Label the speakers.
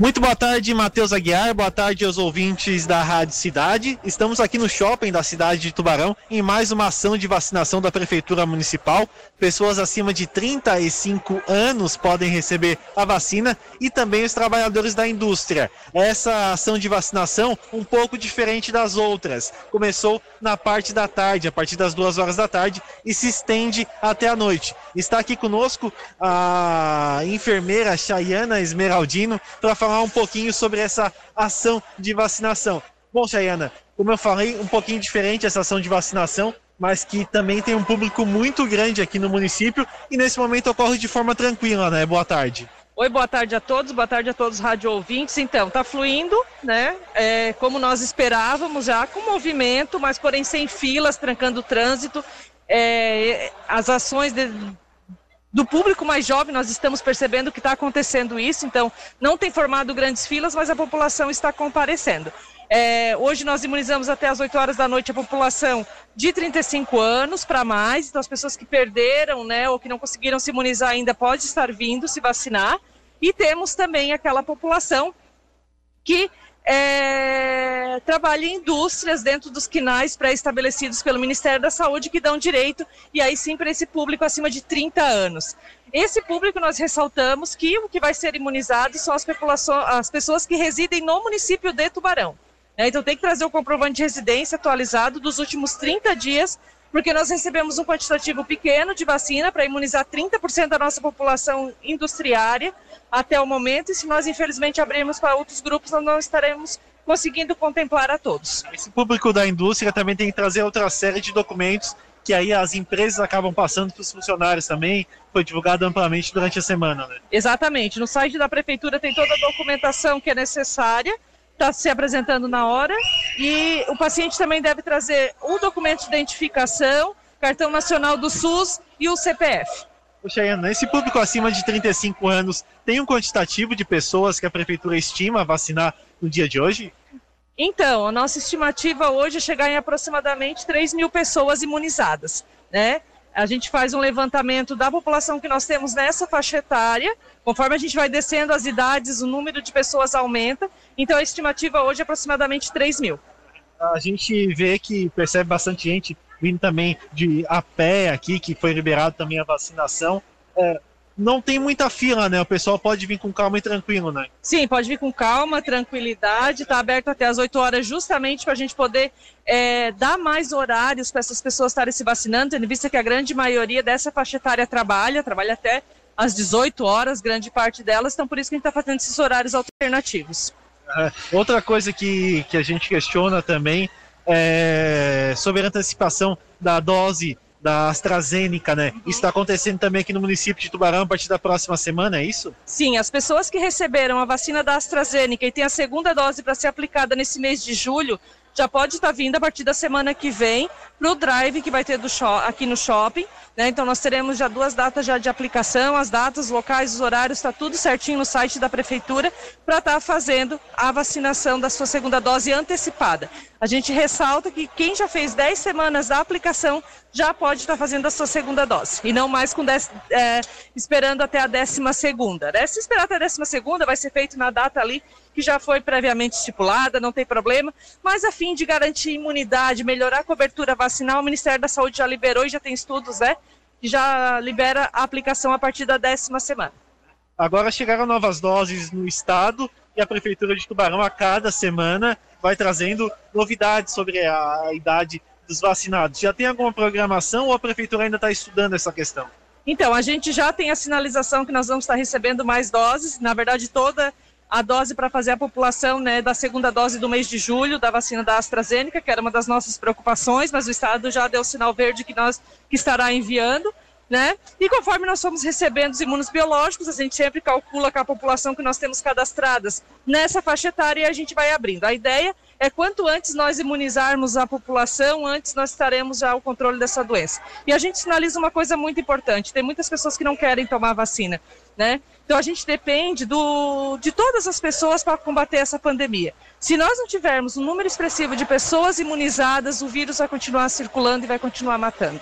Speaker 1: Muito boa tarde, Matheus Aguiar. Boa tarde aos ouvintes da Rádio Cidade. Estamos aqui no shopping da cidade de Tubarão em mais uma ação de vacinação da Prefeitura Municipal. Pessoas acima de 35 anos podem receber a vacina e também os trabalhadores da indústria. Essa ação de vacinação um pouco diferente das outras. Começou na parte da tarde, a partir das duas horas da tarde, e se estende até a noite. Está aqui conosco a enfermeira Chayana Esmeraldino para falar falar um pouquinho sobre essa ação de vacinação. Bom, Chayana, como eu falei, um pouquinho diferente essa ação de vacinação, mas que também tem um público muito grande aqui no município e nesse momento ocorre de forma tranquila, né? Boa tarde.
Speaker 2: Oi, boa tarde a todos, boa tarde a todos os rádio ouvintes. Então, tá fluindo, né? É, como nós esperávamos, já com movimento, mas porém sem filas, trancando o trânsito. É, as ações de, do público mais jovem, nós estamos percebendo que está acontecendo isso, então não tem formado grandes filas, mas a população está comparecendo. É, hoje nós imunizamos até as 8 horas da noite a população de 35 anos para mais, então as pessoas que perderam, né, ou que não conseguiram se imunizar ainda pode estar vindo se vacinar. E temos também aquela população que é, trabalha em indústrias dentro dos quinais pré-estabelecidos pelo Ministério da Saúde que dão direito, e aí sim para esse público acima de 30 anos. Esse público nós ressaltamos que o que vai ser imunizado são as, as pessoas que residem no município de Tubarão. Né? Então tem que trazer o comprovante de residência atualizado dos últimos 30 dias, porque nós recebemos um quantitativo pequeno de vacina para imunizar 30% da nossa população industriária até o momento, e se nós infelizmente abrirmos para outros grupos, nós não estaremos conseguindo contemplar a todos.
Speaker 1: Esse público da indústria também tem que trazer outra série de documentos que aí as empresas acabam passando para os funcionários também, foi divulgado amplamente durante a semana. Né?
Speaker 2: Exatamente, no site da prefeitura tem toda a documentação que é necessária, está se apresentando na hora, e o paciente também deve trazer o documento de identificação, cartão nacional do SUS e o CPF.
Speaker 1: Poxa, Ana, esse público acima de 35 anos tem um quantitativo de pessoas que a prefeitura estima vacinar no dia de hoje?
Speaker 2: Então, a nossa estimativa hoje é chegar em aproximadamente 3 mil pessoas imunizadas, né? A gente faz um levantamento da população que nós temos nessa faixa etária. Conforme a gente vai descendo as idades, o número de pessoas aumenta. Então, a estimativa hoje é aproximadamente 3 mil.
Speaker 1: A gente vê que percebe bastante gente vindo também de a pé aqui, que foi liberado também a vacinação. É, não tem muita fila, né? O pessoal pode vir com calma e tranquilo, né?
Speaker 2: Sim, pode vir com calma, tranquilidade. Está aberto até as 8 horas, justamente para a gente poder é, dar mais horários para essas pessoas estarem se vacinando, tendo vista que a grande maioria dessa faixa etária trabalha, trabalha até às 18 horas, grande parte delas, então por isso que a gente está fazendo esses horários alternativos.
Speaker 1: É, outra coisa que, que a gente questiona também é, sobre a antecipação da dose da AstraZeneca, né? Isso está acontecendo também aqui no município de Tubarão a partir da próxima semana, é isso?
Speaker 2: Sim, as pessoas que receberam a vacina da AstraZeneca e têm a segunda dose para ser aplicada nesse mês de julho já pode estar vindo a partir da semana que vem para o drive que vai ter aqui no shopping. Né? Então nós teremos já duas datas já de aplicação, as datas, locais, os horários, está tudo certinho no site da prefeitura para estar tá fazendo a vacinação da sua segunda dose antecipada. A gente ressalta que quem já fez 10 semanas da aplicação já pode estar tá fazendo a sua segunda dose e não mais com dez, é, esperando até a décima segunda. Né? Se esperar até a décima segunda, vai ser feito na data ali que já foi previamente estipulada, não tem problema, mas a fim de garantir imunidade, melhorar a cobertura vacinal, o Ministério da Saúde já liberou e já tem estudos, né? Que já libera a aplicação a partir da décima semana.
Speaker 1: Agora chegaram novas doses no estado e a Prefeitura de Tubarão a cada semana vai trazendo novidades sobre a idade dos vacinados. Já tem alguma programação ou a Prefeitura ainda está estudando essa questão?
Speaker 2: Então, a gente já tem a sinalização que nós vamos estar recebendo mais doses, na verdade toda a dose para fazer a população né, da segunda dose do mês de julho da vacina da AstraZeneca, que era uma das nossas preocupações, mas o Estado já deu sinal verde que nós que estará enviando. Né? E conforme nós fomos recebendo os imunos biológicos, a gente sempre calcula com a população que nós temos cadastradas nessa faixa etária e a gente vai abrindo. A ideia é quanto antes nós imunizarmos a população, antes nós estaremos já ao controle dessa doença. E a gente sinaliza uma coisa muito importante: tem muitas pessoas que não querem tomar vacina, né? Então a gente depende do, de todas as pessoas para combater essa pandemia. Se nós não tivermos um número expressivo de pessoas imunizadas, o vírus vai continuar circulando e vai continuar matando.